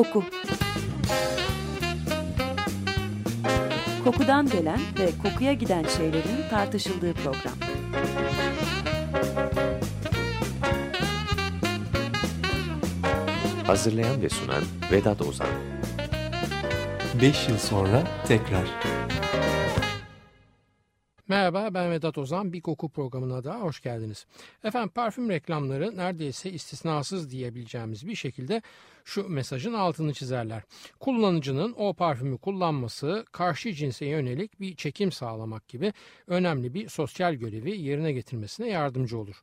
Koku Kokudan gelen ve kokuya giden şeylerin tartışıldığı program. Hazırlayan ve sunan Vedat Ozan 5 yıl sonra tekrar. Merhaba ben Vedat Ozan. Bir koku programına da hoş geldiniz. Efendim parfüm reklamları neredeyse istisnasız diyebileceğimiz bir şekilde şu mesajın altını çizerler. Kullanıcının o parfümü kullanması karşı cinse yönelik bir çekim sağlamak gibi önemli bir sosyal görevi yerine getirmesine yardımcı olur.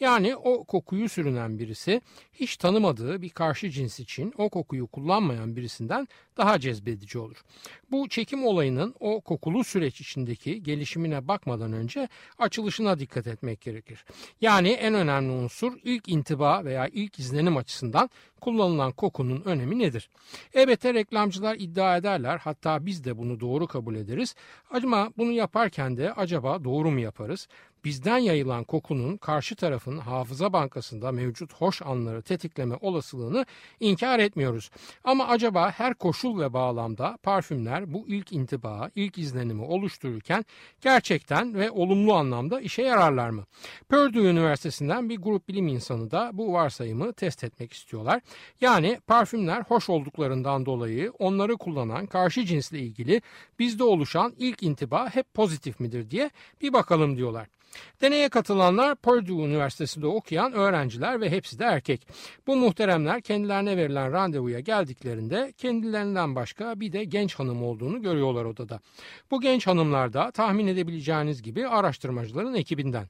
Yani o kokuyu sürünen birisi hiç tanımadığı bir karşı cins için o kokuyu kullanmayan birisinden daha cezbedici olur. Bu çekim olayının o kokulu süreç içindeki gelişimine bakmadan önce açılışına dikkat etmek gerekir. Yani en önemli unsur ilk intiba veya ilk izlenim açısından kullanılan kokunun önemi nedir? Elbette reklamcılar iddia ederler hatta biz de bunu doğru kabul ederiz. Ama bunu yaparken de acaba doğru mu yaparız? Bizden yayılan kokunun karşı tarafın hafıza bankasında mevcut hoş anları tetikleme olasılığını inkar etmiyoruz. Ama acaba her koşul ve bağlamda parfümler bu ilk intiba, ilk izlenimi oluştururken gerçekten ve olumlu anlamda işe yararlar mı? Purdue Üniversitesi'nden bir grup bilim insanı da bu varsayımı test etmek istiyorlar. Yani parfümler hoş olduklarından dolayı onları kullanan karşı cinsle ilgili bizde oluşan ilk intiba hep pozitif midir diye bir bakalım diyorlar. Deneye katılanlar Purdue Üniversitesi'nde okuyan öğrenciler ve hepsi de erkek. Bu muhteremler kendilerine verilen randevuya geldiklerinde kendilerinden başka bir de genç hanım olduğunu görüyorlar odada. Bu genç hanımlar da tahmin edebileceğiniz gibi araştırmacıların ekibinden.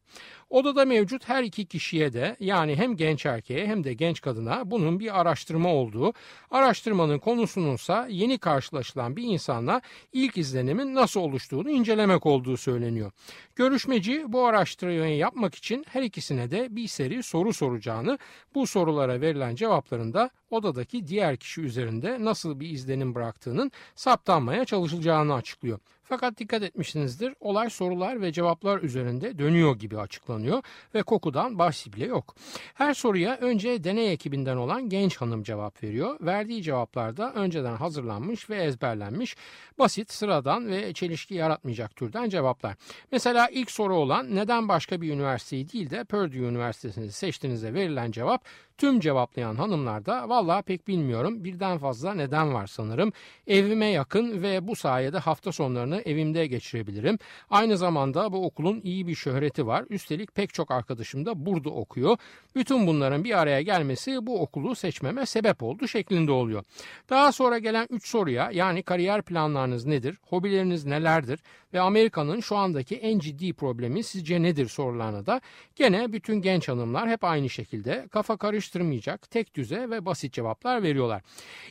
Odada mevcut her iki kişiye de yani hem genç erkeğe hem de genç kadına bunun bir araştırma olduğu, araştırmanın konusununsa yeni karşılaşılan bir insanla ilk izlenimin nasıl oluştuğunu incelemek olduğu söyleniyor. Görüşmeci bu araştırmayı yapmak için her ikisine de bir seri soru soracağını, bu sorulara verilen cevapların da odadaki diğer kişi üzerinde nasıl bir izlenim bıraktığının saptanmaya çalışılacağını açıklıyor. Fakat dikkat etmişsinizdir olay sorular ve cevaplar üzerinde dönüyor gibi açıklanıyor ve kokudan bahsi bile yok. Her soruya önce deney ekibinden olan genç hanım cevap veriyor. Verdiği cevaplarda önceden hazırlanmış ve ezberlenmiş basit, sıradan ve çelişki yaratmayacak türden cevaplar. Mesela ilk soru olan neden başka bir üniversiteyi değil de Purdue Üniversitesi'ni seçtiğinizde verilen cevap Tüm cevaplayan hanımlar da valla pek bilmiyorum birden fazla neden var sanırım. Evime yakın ve bu sayede hafta sonlarını evimde geçirebilirim. Aynı zamanda bu okulun iyi bir şöhreti var. Üstelik pek çok arkadaşım da burada okuyor. Bütün bunların bir araya gelmesi bu okulu seçmeme sebep oldu şeklinde oluyor. Daha sonra gelen 3 soruya yani kariyer planlarınız nedir, hobileriniz nelerdir ve Amerika'nın şu andaki en ciddi problemi sizce nedir sorularına da gene bütün genç hanımlar hep aynı şekilde kafa karıştırmayacak tek düze ve basit cevaplar veriyorlar.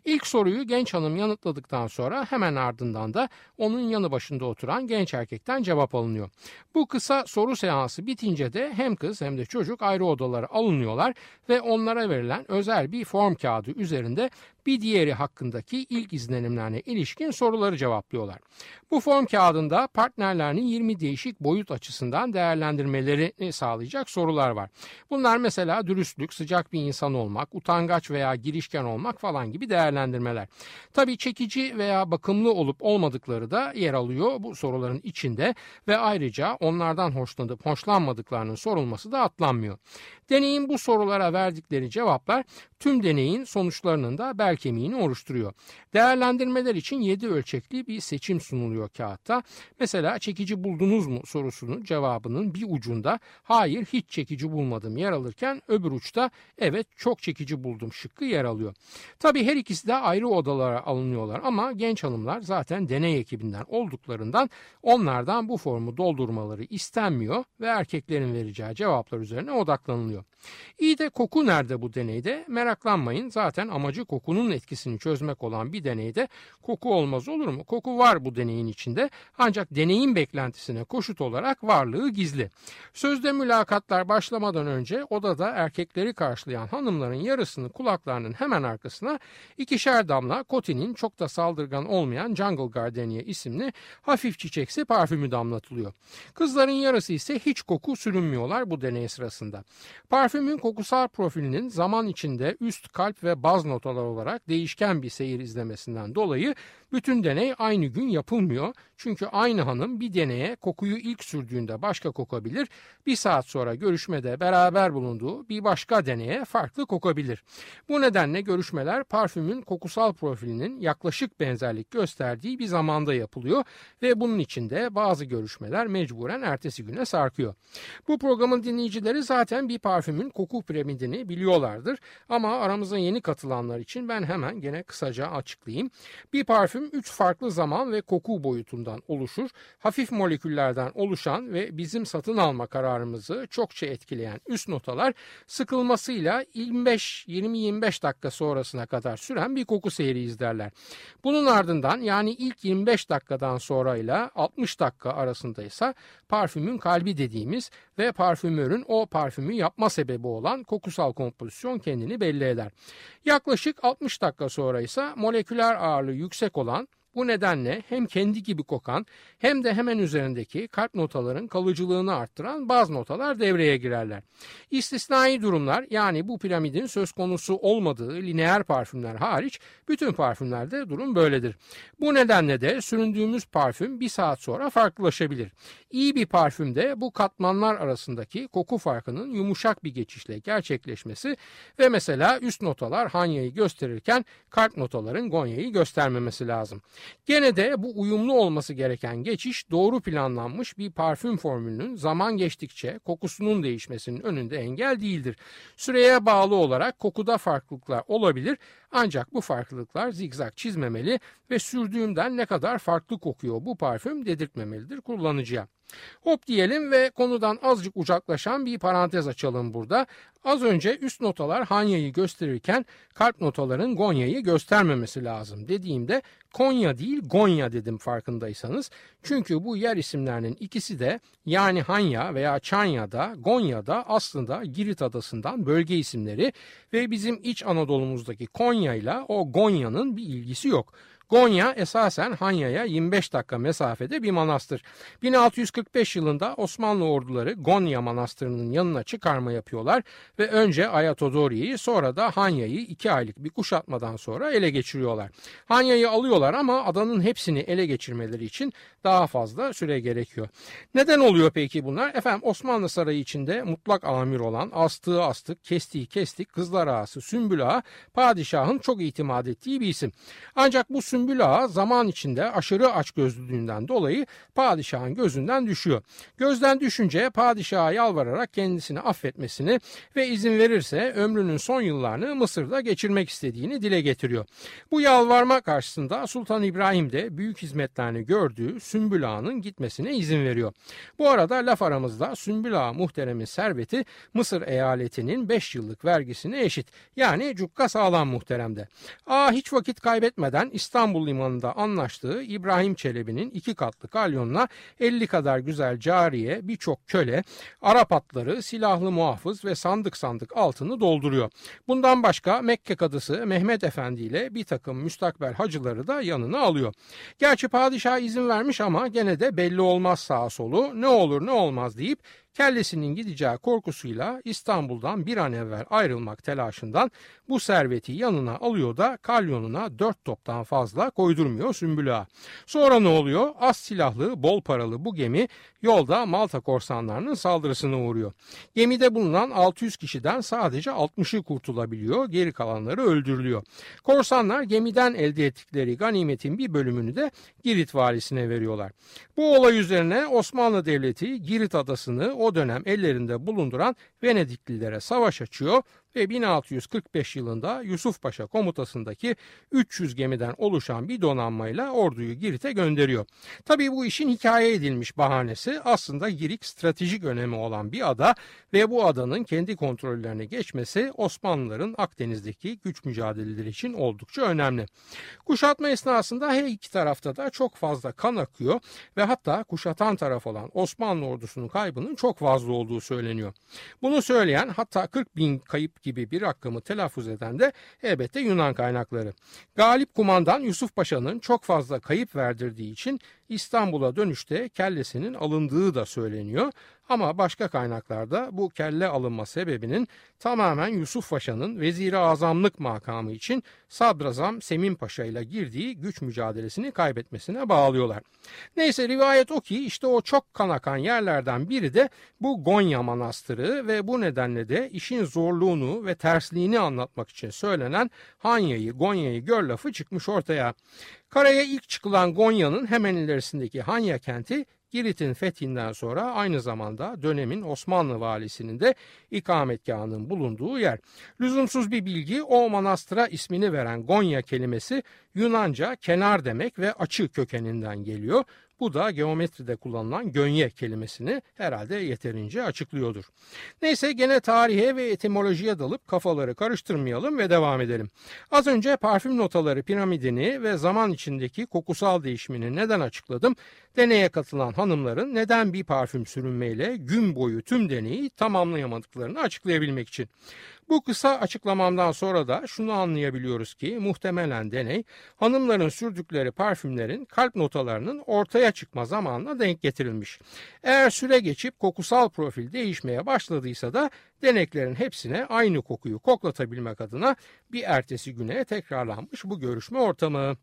İlk soruyu genç hanım yanıtladıktan sonra hemen ardından da onun yanı başında oturan genç erkekten cevap alınıyor. Bu kısa soru seansı bitince de hem kız hem de çocuk ayrı odalara alınıyorlar ve onlara verilen özel bir form kağıdı üzerinde bir diğeri hakkındaki ilk izlenimlerine ilişkin soruları cevaplıyorlar. Bu form kağıdında partnerlerinin 20 değişik boyut açısından değerlendirmelerini sağlayacak sorular var. Bunlar mesela dürüstlük, sıcak bir insan olmak, utangaç veya girişken olmak falan gibi değerlendirmeler. Tabii çekici veya bakımlı olup olmadıkları da yer alıyor bu soruların içinde ve ayrıca onlardan hoşlanıp hoşlanmadıklarının sorulması da atlanmıyor. Deneyin bu sorulara verdikleri cevaplar tüm deneyin sonuçlarının da bel kemiğini oluşturuyor. Değerlendirmeler için 7 ölçekli bir seçim sunuluyor kağıtta. Mesela çekici buldunuz mu sorusunun cevabının bir ucunda hayır hiç çekici bulmadım yer alırken öbür uçta evet çok çekici buldum şıkkı yer alıyor. Tabi her ikisi de ayrı odalara alınıyorlar ama genç hanımlar zaten deney ekibinden olduklarından onlardan bu formu doldurmaları istenmiyor ve erkeklerin vereceği cevaplar üzerine odaklanılıyor. İyi de koku nerede bu deneyde? Meraklanmayın zaten amacı kokunun etkisini çözmek olan bir deneyde koku olmaz olur mu? Koku var bu deneyin içinde ancak deneyin beklentisine koşut olarak varlığı gizli. Sözde mülakatlar başlamadan önce odada erkekleri karşılayan hanımların yarısını kulaklarının hemen arkasına ikişer damla Coty'nin çok da saldırgan olmayan Jungle Gardenia isimli hafif çiçeksi parfümü damlatılıyor. Kızların yarısı ise hiç koku sürünmüyorlar bu deney sırasında. Parfüm Parfümün kokusal profilinin zaman içinde üst kalp ve baz notalar olarak değişken bir seyir izlemesinden dolayı bütün deney aynı gün yapılmıyor. Çünkü aynı hanım bir deneye kokuyu ilk sürdüğünde başka kokabilir, bir saat sonra görüşmede beraber bulunduğu bir başka deneye farklı kokabilir. Bu nedenle görüşmeler parfümün kokusal profilinin yaklaşık benzerlik gösterdiği bir zamanda yapılıyor ve bunun için de bazı görüşmeler mecburen ertesi güne sarkıyor. Bu programın dinleyicileri zaten bir parfümün koku piramidini biliyorlardır ama aramıza yeni katılanlar için ben hemen gene kısaca açıklayayım. Bir parfüm üç farklı zaman ve koku boyutundan oluşur. Hafif moleküllerden oluşan ve bizim satın alma kararımızı çokça etkileyen üst notalar sıkılmasıyla 25-20-25 dakika sonrasına kadar süren bir koku seyri izlerler. Bunun ardından yani ilk 25 dakikadan sonra ile 60 dakika arasında ise parfümün kalbi dediğimiz ve parfümörün o parfümü yapma sebebi olan kokusal kompozisyon kendini belli eder. Yaklaşık 60 dakika sonra ise moleküler ağırlığı yüksek olan bu nedenle hem kendi gibi kokan hem de hemen üzerindeki kalp notaların kalıcılığını arttıran bazı notalar devreye girerler. İstisnai durumlar yani bu piramidin söz konusu olmadığı lineer parfümler hariç bütün parfümlerde durum böyledir. Bu nedenle de süründüğümüz parfüm bir saat sonra farklılaşabilir. İyi bir parfümde bu katmanlar arasındaki koku farkının yumuşak bir geçişle gerçekleşmesi ve mesela üst notalar Hanya'yı gösterirken kalp notaların Gonya'yı göstermemesi lazım. Gene de bu uyumlu olması gereken geçiş doğru planlanmış bir parfüm formülünün zaman geçtikçe kokusunun değişmesinin önünde engel değildir. Süreye bağlı olarak kokuda farklılıklar olabilir ancak bu farklılıklar zigzag çizmemeli ve sürdüğümden ne kadar farklı kokuyor bu parfüm dedirtmemelidir kullanıcıya. Hop diyelim ve konudan azıcık uzaklaşan bir parantez açalım burada. Az önce üst notalar Hanya'yı gösterirken kalp notaların Gonya'yı göstermemesi lazım dediğimde Konya değil Gonya dedim farkındaysanız. Çünkü bu yer isimlerinin ikisi de yani Hanya veya Çanya'da Gonya'da aslında Girit adasından bölge isimleri ve bizim iç Anadolu'muzdaki Konya ile o Gonya'nın bir ilgisi yok. Gonya esasen Hanya'ya 25 dakika mesafede bir manastır. 1645 yılında Osmanlı orduları Gonya Manastırı'nın yanına çıkarma yapıyorlar ve önce Ayatodori'yi sonra da Hanya'yı 2 aylık bir kuşatmadan sonra ele geçiriyorlar. Hanya'yı alıyorlar ama adanın hepsini ele geçirmeleri için daha fazla süre gerekiyor. Neden oluyor peki bunlar? Efendim Osmanlı Sarayı içinde mutlak amir olan astığı astık, kestiği kestik, kızlar ağası Sümbül Ağa padişahın çok itimat ettiği bir isim. Ancak bu Ağa zaman içinde aşırı açgözlülüğünden dolayı padişahın gözünden düşüyor. Gözden düşünce padişaha yalvararak kendisini affetmesini ve izin verirse ömrünün son yıllarını Mısır'da geçirmek istediğini dile getiriyor. Bu yalvarma karşısında Sultan İbrahim de büyük hizmetlerini gördüğü Sümbül Ağa'nın gitmesine izin veriyor. Bu arada laf aramızda Sümbül Ağa muhteremin serveti Mısır eyaletinin 5 yıllık vergisine eşit. Yani cukka sağlam muhteremde. Ağa hiç vakit kaybetmeden İstanbul limanında anlaştığı İbrahim Çelebi'nin iki katlı kalyonuna 50 kadar güzel cariye, birçok köle, Arap atları, silahlı muhafız ve sandık sandık altını dolduruyor. Bundan başka Mekke kadısı Mehmet Efendi ile bir takım müstakbel hacıları da yanına alıyor. Gerçi padişah izin vermiş ama gene de belli olmaz sağa solu ne olur ne olmaz deyip kellesinin gideceği korkusuyla İstanbul'dan bir an evvel ayrılmak telaşından bu serveti yanına alıyor da kalyonuna dört toptan fazla koydurmuyor Sümbül. Sonra ne oluyor? Az silahlı, bol paralı bu gemi yolda Malta korsanlarının saldırısına uğruyor. Gemide bulunan 600 kişiden sadece 60'ı kurtulabiliyor, geri kalanları öldürülüyor. Korsanlar gemiden elde ettikleri ganimetin bir bölümünü de Girit valisine veriyorlar. Bu olay üzerine Osmanlı Devleti Girit adasını o dönem ellerinde bulunduran Venediklilere savaş açıyor ve 1645 yılında Yusuf Paşa komutasındaki 300 gemiden oluşan bir donanmayla orduyu Girit'e gönderiyor. Tabii bu işin hikaye edilmiş bahanesi aslında Girit stratejik önemi olan bir ada ve bu adanın kendi kontrollerine geçmesi Osmanlıların Akdeniz'deki güç mücadeleleri için oldukça önemli. Kuşatma esnasında her iki tarafta da çok fazla kan akıyor ve hatta kuşatan taraf olan Osmanlı ordusunun kaybının çok fazla olduğu söyleniyor. Bunu söyleyen hatta 40 bin kayıp gibi bir rakamı telaffuz eden de elbette Yunan kaynakları. Galip kumandan Yusuf Paşa'nın çok fazla kayıp verdirdiği için İstanbul'a dönüşte kellesinin alındığı da söyleniyor. Ama başka kaynaklarda bu kelle alınma sebebinin tamamen Yusuf Paşa'nın veziri azamlık makamı için Sadrazam Semin Paşa ile girdiği güç mücadelesini kaybetmesine bağlıyorlar. Neyse rivayet o ki işte o çok kan akan yerlerden biri de bu Gonya Manastırı ve bu nedenle de işin zorluğunu ve tersliğini anlatmak için söylenen Hanya'yı, Gonya'yı gör lafı çıkmış ortaya. Karaya ilk çıkılan Gonya'nın hemen ilerisindeki Hanya kenti Girit'in fethinden sonra aynı zamanda dönemin Osmanlı valisinin de ikametgahının bulunduğu yer. Lüzumsuz bir bilgi o manastıra ismini veren Gonya kelimesi Yunanca kenar demek ve açı kökeninden geliyor. Bu da geometride kullanılan gönye kelimesini herhalde yeterince açıklıyordur. Neyse gene tarihe ve etimolojiye dalıp kafaları karıştırmayalım ve devam edelim. Az önce parfüm notaları piramidini ve zaman içindeki kokusal değişimini neden açıkladım? Deneye katılan hanımların neden bir parfüm sürünmeyle gün boyu tüm deneyi tamamlayamadıklarını açıklayabilmek için. Bu kısa açıklamamdan sonra da şunu anlayabiliyoruz ki muhtemelen deney hanımların sürdükleri parfümlerin kalp notalarının ortaya çıkma zamanına denk getirilmiş. Eğer süre geçip kokusal profil değişmeye başladıysa da deneklerin hepsine aynı kokuyu koklatabilmek adına bir ertesi güne tekrarlanmış bu görüşme ortamı.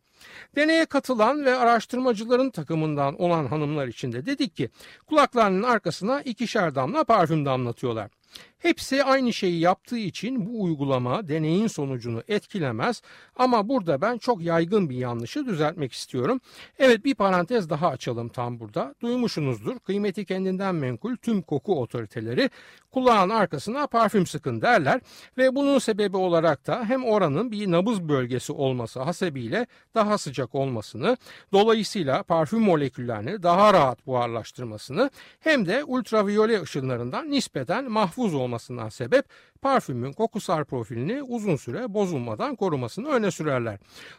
Deneye katılan ve araştırmacıların takımından olan hanımlar için de dedik ki kulaklarının arkasına ikişer damla parfüm damlatıyorlar. Hepsi aynı şeyi yaptığı için bu uygulama deneyin sonucunu etkilemez ama burada ben çok yaygın bir yanlışı düzeltmek istiyorum. Evet bir parantez daha açalım tam burada. Duymuşsunuzdur kıymeti kendinden menkul tüm koku otoriteleri kulağın arkasına parfüm sıkın derler ve bunun sebebi olarak da hem oranın bir nabız bölgesi olması hasebiyle daha sıcak olmasını dolayısıyla parfüm moleküllerini daha rahat buharlaştırmasını hem de ultraviyole ışınlarından nispeten mahfuz olmasından sebep parfümün kokusal profilini uzun süre bozulmadan korumasını öne sürerler.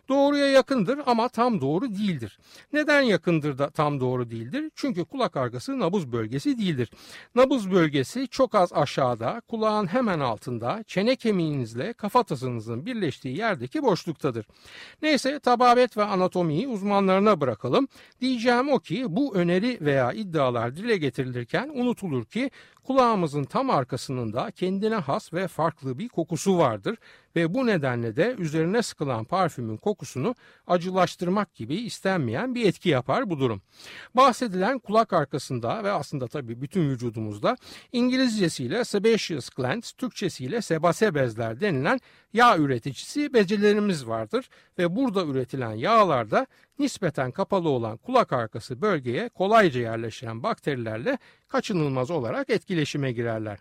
Doğruya yakındır ama tam doğru değildir. Neden yakındır da tam doğru değildir? Çünkü kulak arkası nabız bölgesi değildir. Nabız bölgesi çok az aşağıda, kulağın hemen altında, çene kemiğinizle kafatasınızın birleştiği yerdeki boşluktadır. Neyse tababet ve anatomiyi uzmanlarına bırakalım. Diyeceğim o ki bu öneri veya iddialar dile getirilirken unutulur ki kulağımızın tam arkasının da kendine has ve farklı bir kokusu vardır ve bu nedenle de üzerine sıkılan parfümün kokusunu acılaştırmak gibi istenmeyen bir etki yapar bu durum. Bahsedilen kulak arkasında ve aslında tabii bütün vücudumuzda İngilizcesiyle sebaceous glands, Türkçesiyle sebase bezler denilen yağ üreticisi becerilerimiz vardır ve burada üretilen yağlarda nispeten kapalı olan kulak arkası bölgeye kolayca yerleşen bakterilerle kaçınılmaz olarak etkileşime girerler.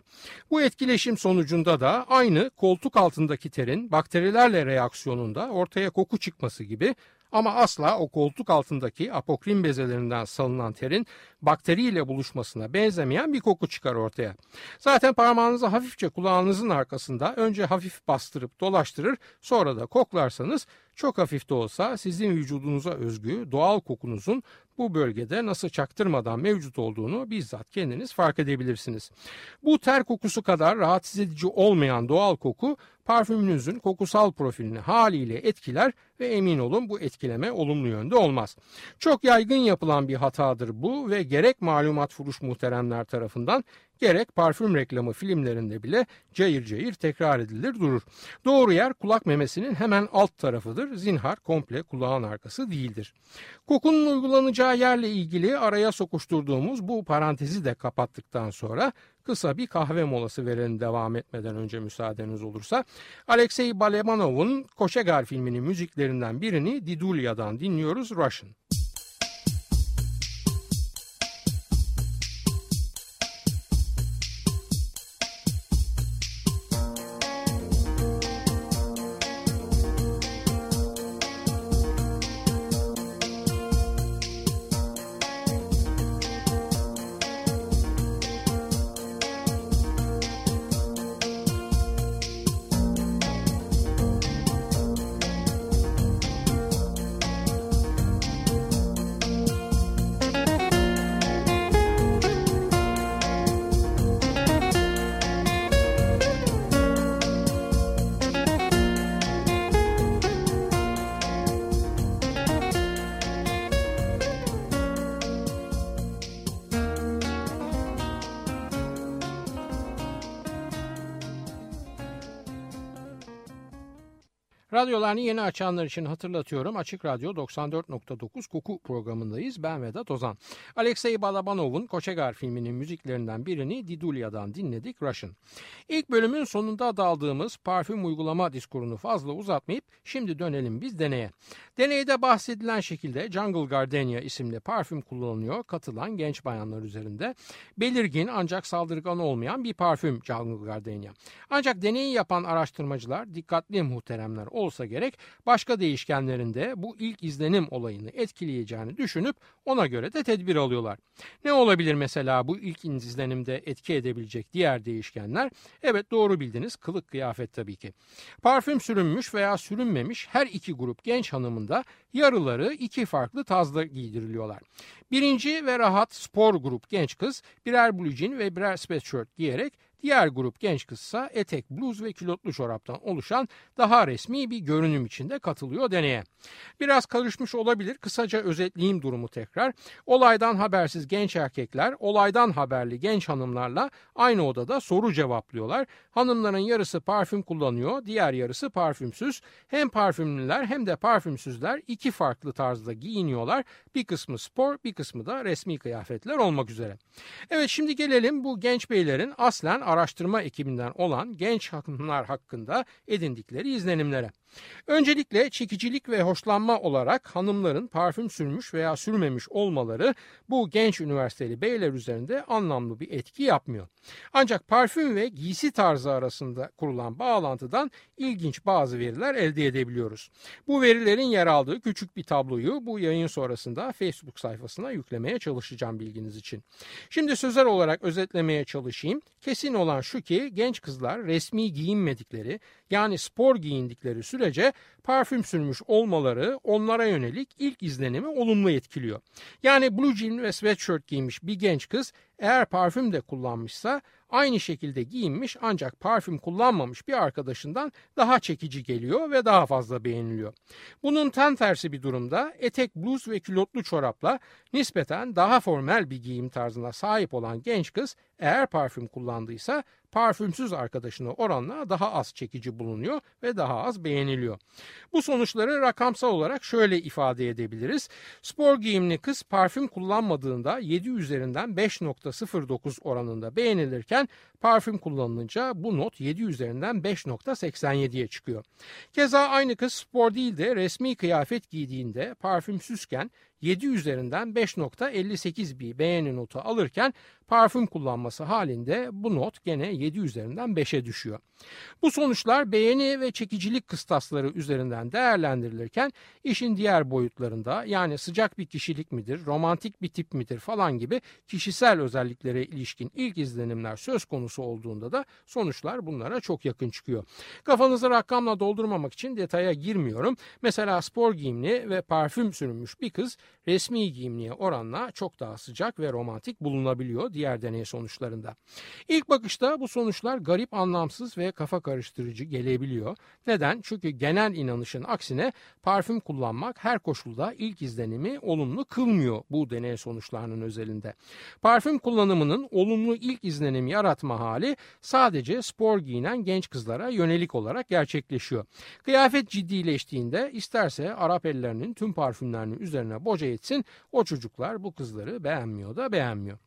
Bu etkileşim sonucunda da aynı koltuk altındaki terin bakterilerle reaksiyonunda ortaya koku çıkması gibi ama asla o koltuk altındaki apokrin bezelerinden salınan terin bakteriyle buluşmasına benzemeyen bir koku çıkar ortaya. Zaten parmağınızı hafifçe kulağınızın arkasında önce hafif bastırıp dolaştırır sonra da koklarsanız çok hafif de olsa sizin vücudunuza özgü doğal kokunuzun bu bölgede nasıl çaktırmadan mevcut olduğunu bizzat kendiniz fark edebilirsiniz. Bu ter kokusu kadar rahatsız edici olmayan doğal koku parfümünüzün kokusal profilini haliyle etkiler ve emin olun bu etkileme olumlu yönde olmaz. Çok yaygın yapılan bir hatadır bu ve gerek malumat furuş muhteremler tarafından gerek parfüm reklamı filmlerinde bile cayır cayır tekrar edilir durur. Doğru yer kulak memesinin hemen alt tarafıdır. Zinhar komple kulağın arkası değildir. Kokunun uygulanacağı yerle ilgili araya sokuşturduğumuz bu parantezi de kapattıktan sonra kısa bir kahve molası verelim devam etmeden önce müsaadeniz olursa. Alexey Balemanov'un Koşegar filminin müziklerinden birini Didulya'dan dinliyoruz Russian. Radyolarını yeni açanlar için hatırlatıyorum. Açık Radyo 94.9 Koku programındayız. Ben Vedat Ozan. Alexey Balabanov'un Koçegar filminin müziklerinden birini Didulia'dan dinledik Russian. İlk bölümün sonunda daldığımız parfüm uygulama diskurunu fazla uzatmayıp şimdi dönelim biz deneye. Deneyde bahsedilen şekilde Jungle Gardenia isimli parfüm kullanılıyor katılan genç bayanlar üzerinde. Belirgin ancak saldırgan olmayan bir parfüm Jungle Gardenia. Ancak deneyi yapan araştırmacılar dikkatli muhteremler olsa gerek başka değişkenlerinde bu ilk izlenim olayını etkileyeceğini düşünüp ona göre de tedbir alıyorlar. Ne olabilir mesela bu ilk izlenimde etki edebilecek diğer değişkenler? Evet doğru bildiniz kılık kıyafet tabii ki. Parfüm sürünmüş veya sürünmemiş her iki grup genç hanımın da yarıları iki farklı tazda giydiriliyorlar. Birinci ve rahat spor grup genç kız birer blue ve birer sweatshirt giyerek Diğer grup genç kızsa etek, bluz ve külotlu çoraptan oluşan daha resmi bir görünüm içinde katılıyor deneye. Biraz karışmış olabilir. Kısaca özetleyeyim durumu tekrar. Olaydan habersiz genç erkekler olaydan haberli genç hanımlarla aynı odada soru cevaplıyorlar. Hanımların yarısı parfüm kullanıyor, diğer yarısı parfümsüz. Hem parfümlüler hem de parfümsüzler iki farklı tarzda giyiniyorlar. Bir kısmı spor, bir kısmı da resmi kıyafetler olmak üzere. Evet şimdi gelelim bu genç beylerin aslen araştırma ekibinden olan genç hanımlar hakkında edindikleri izlenimlere. Öncelikle çekicilik ve hoşlanma olarak hanımların parfüm sürmüş veya sürmemiş olmaları bu genç üniversiteli beyler üzerinde anlamlı bir etki yapmıyor. Ancak parfüm ve giysi tarzı arasında kurulan bağlantıdan ilginç bazı veriler elde edebiliyoruz. Bu verilerin yer aldığı küçük bir tabloyu bu yayın sonrasında Facebook sayfasına yüklemeye çalışacağım bilginiz için. Şimdi sözel olarak özetlemeye çalışayım. Kesin olan şu ki genç kızlar resmi giyinmedikleri yani spor giyindikleri sürece parfüm sürmüş olmaları onlara yönelik ilk izlenimi olumlu etkiliyor. Yani blue jean ve sweatshirt giymiş bir genç kız eğer parfüm de kullanmışsa aynı şekilde giyinmiş ancak parfüm kullanmamış bir arkadaşından daha çekici geliyor ve daha fazla beğeniliyor. Bunun tam tersi bir durumda etek, bluz ve külotlu çorapla nispeten daha formel bir giyim tarzına sahip olan genç kız eğer parfüm kullandıysa parfümsüz arkadaşına oranla daha az çekici bulunuyor ve daha az beğeniliyor. Bu sonuçları rakamsal olarak şöyle ifade edebiliriz. Spor giyimli kız parfüm kullanmadığında 7 üzerinden 5.09 oranında beğenilirken parfüm kullanılınca bu not 7 üzerinden 5.87'ye çıkıyor. Keza aynı kız spor değil de resmi kıyafet giydiğinde parfümsüzken 7 üzerinden 5.58 bir beğeni notu alırken parfüm kullanması halinde bu not gene 7 üzerinden 5'e düşüyor. Bu sonuçlar beğeni ve çekicilik kıstasları üzerinden değerlendirilirken işin diğer boyutlarında yani sıcak bir kişilik midir, romantik bir tip midir falan gibi kişisel özelliklere ilişkin ilk izlenimler söz konusu olduğunda da sonuçlar bunlara çok yakın çıkıyor. Kafanızı rakamla doldurmamak için detaya girmiyorum. Mesela spor giyimli ve parfüm sürünmüş bir kız resmi giyimliğe oranla çok daha sıcak ve romantik bulunabiliyor diğer deney sonuçlarında. İlk bakışta bu sonuçlar garip, anlamsız ve kafa karıştırıcı gelebiliyor. Neden? Çünkü genel inanışın aksine parfüm kullanmak her koşulda ilk izlenimi olumlu kılmıyor bu deney sonuçlarının özelinde. Parfüm kullanımının olumlu ilk izlenim yaratma hali sadece spor giyinen genç kızlara yönelik olarak gerçekleşiyor. Kıyafet ciddileştiğinde isterse Arap ellerinin tüm parfümlerinin üzerine boca etsin o çocuklar bu kızları beğenmiyor da beğenmiyor.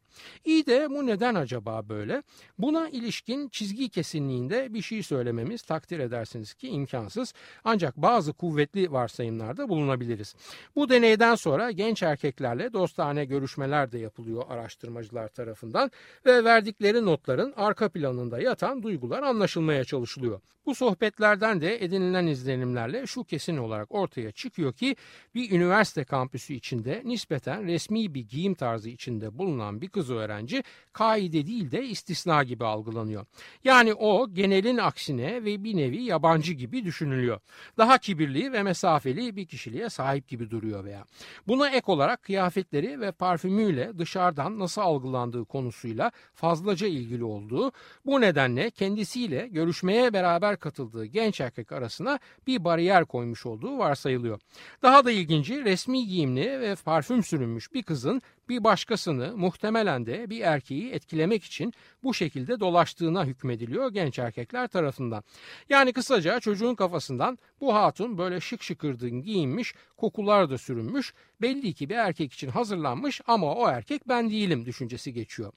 İyi de bu neden acaba böyle? Buna ilişkin çizgi kesinliğinde bir şey söylememiz takdir edersiniz ki imkansız. Ancak bazı kuvvetli varsayımlarda bulunabiliriz. Bu deneyden sonra genç erkeklerle dostane görüşmeler de yapılıyor araştırmacılar tarafından ve verdikleri notların arka planında yatan duygular anlaşılmaya çalışılıyor. Bu sohbetlerden de edinilen izlenimlerle şu kesin olarak ortaya çıkıyor ki bir üniversite kampüsü içinde nispeten resmi bir giyim tarzı içinde bulunan bir kız kız öğrenci kaide değil de istisna gibi algılanıyor. Yani o genelin aksine ve bir nevi yabancı gibi düşünülüyor. Daha kibirli ve mesafeli bir kişiliğe sahip gibi duruyor veya. Buna ek olarak kıyafetleri ve parfümüyle dışarıdan nasıl algılandığı konusuyla fazlaca ilgili olduğu, bu nedenle kendisiyle görüşmeye beraber katıldığı genç erkek arasına bir bariyer koymuş olduğu varsayılıyor. Daha da ilginci resmi giyimli ve parfüm sürünmüş bir kızın bir başkasını muhtemelen de bir erkeği etkilemek için bu şekilde dolaştığına hükmediliyor genç erkekler tarafından. Yani kısaca çocuğun kafasından bu hatun böyle şık şıkırdın giyinmiş, kokular da sürünmüş, belli ki bir erkek için hazırlanmış ama o erkek ben değilim düşüncesi geçiyor.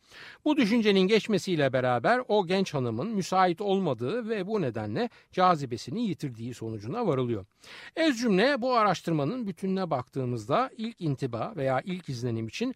Bu düşüncenin geçmesiyle beraber o genç hanımın müsait olmadığı ve bu nedenle cazibesini yitirdiği sonucuna varılıyor. Ez cümle bu araştırmanın bütününe baktığımızda ilk intiba veya ilk izlenim için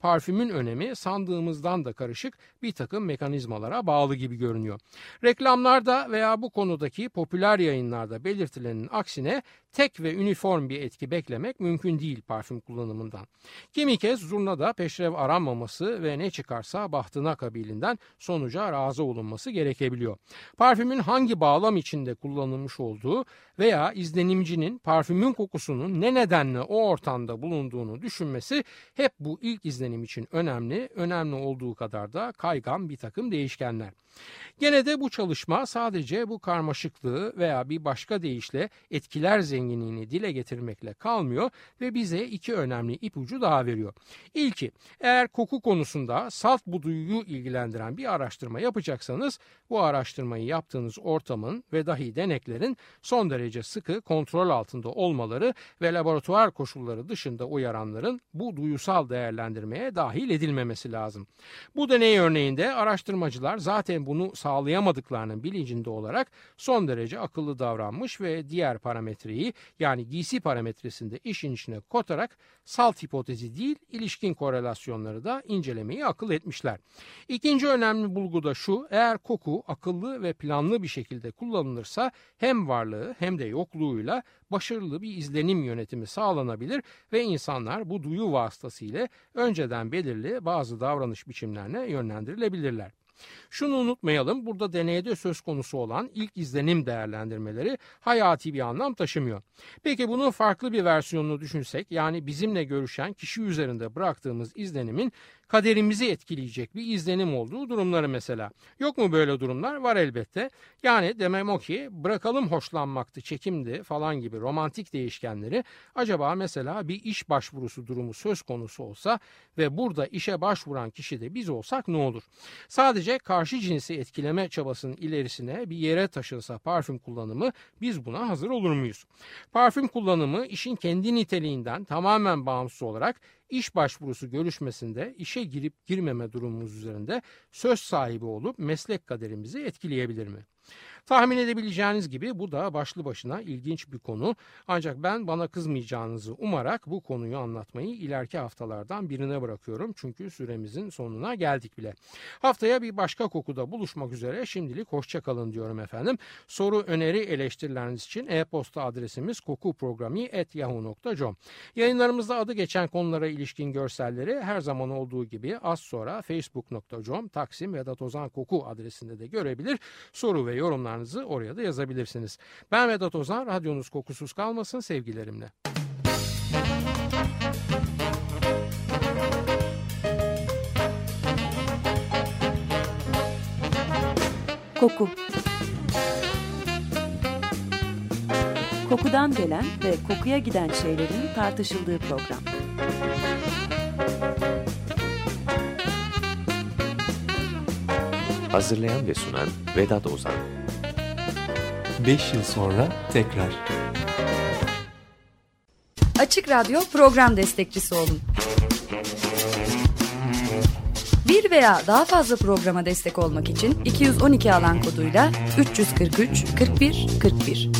parfümün önemi sandığımızdan da karışık bir takım mekanizmalara bağlı gibi görünüyor. Reklamlarda veya bu konudaki popüler yayınlarda belirtilenin aksine tek ve üniform bir etki beklemek mümkün değil parfüm kullanımından. Kimi kez zurnada peşrev aranmaması ve ne çıkarsa bahtına kabilinden sonuca razı olunması gerekebiliyor. Parfümün hangi bağlam içinde kullanılmış olduğu veya izlenimcinin parfümün kokusunun ne nedenle o ortamda bulunduğunu düşünmesi hep bu ilk izlenim için önemli, önemli olduğu kadar da kaygan bir takım değişkenler. Gene de bu çalışma sadece bu karmaşıklığı veya bir başka deyişle etkiler zenginliğini dile getirmekle kalmıyor ve bize iki önemli ipucu daha veriyor. İlki eğer koku konusunda salt bu duyuyu ilgilendiren bir araştırma yapacaksanız bu araştırmayı yaptığınız ortamın ve dahi deneklerin son derece sıkı kontrol altında olmaları ve laboratuvar koşulları dışında uyaranların bu duyusal değerlendirmeye dahil edilmemesi lazım. Bu deney örneğinde araştırmacılar zaten bunu sağlayamadıklarının bilincinde olarak son derece akıllı davranmış ve diğer parametreyi yani giysi parametresinde işin içine kotarak salt hipotezi değil ilişkin korelasyonları da incelemeyi akıl etmişler. İkinci önemli bulgu da şu eğer koku akıllı ve planlı bir şekilde kullanılırsa hem varlığı hem de yokluğuyla başarılı bir izlenim yönetimi sağlanabilir ve insanlar bu duyu vasıtasıyla önceden belirli bazı davranış biçimlerine yönlendirilebilirler. Şunu unutmayalım burada deneyde söz konusu olan ilk izlenim değerlendirmeleri hayati bir anlam taşımıyor. Peki bunun farklı bir versiyonunu düşünsek yani bizimle görüşen kişi üzerinde bıraktığımız izlenimin kaderimizi etkileyecek bir izlenim olduğu durumları mesela. Yok mu böyle durumlar? Var elbette. Yani demem o ki bırakalım hoşlanmaktı, çekimdi falan gibi romantik değişkenleri acaba mesela bir iş başvurusu durumu söz konusu olsa ve burada işe başvuran kişi de biz olsak ne olur? Sadece karşı cinsi etkileme çabasının ilerisine bir yere taşınsa parfüm kullanımı biz buna hazır olur muyuz? Parfüm kullanımı işin kendi niteliğinden tamamen bağımsız olarak iş başvurusu görüşmesinde işe girip girmeme durumumuz üzerinde söz sahibi olup meslek kaderimizi etkileyebilir mi? Tahmin edebileceğiniz gibi bu da başlı başına ilginç bir konu. Ancak ben bana kızmayacağınızı umarak bu konuyu anlatmayı ileriki haftalardan birine bırakıyorum. Çünkü süremizin sonuna geldik bile. Haftaya bir başka kokuda buluşmak üzere şimdilik hoşçakalın diyorum efendim. Soru, öneri, eleştirileriniz için e-posta adresimiz kokuprogrami.yahoo.com Yayınlarımızda adı geçen konulara ilişkin görselleri her zaman olduğu gibi az sonra facebook.com Taksim Vedat Ozan Koku adresinde de görebilir. Soru ve yorumlar yorumlarınızı oraya da yazabilirsiniz. Ben Vedat Ozan, radyonuz kokusuz kalmasın sevgilerimle. Koku Kokudan gelen ve kokuya giden şeylerin tartışıldığı program. Hazırlayan ve sunan Vedat Ozan 5 yıl sonra tekrar. Açık Radyo program destekçisi olun. Bir veya daha fazla programa destek olmak için 212 alan koduyla 343 41 41.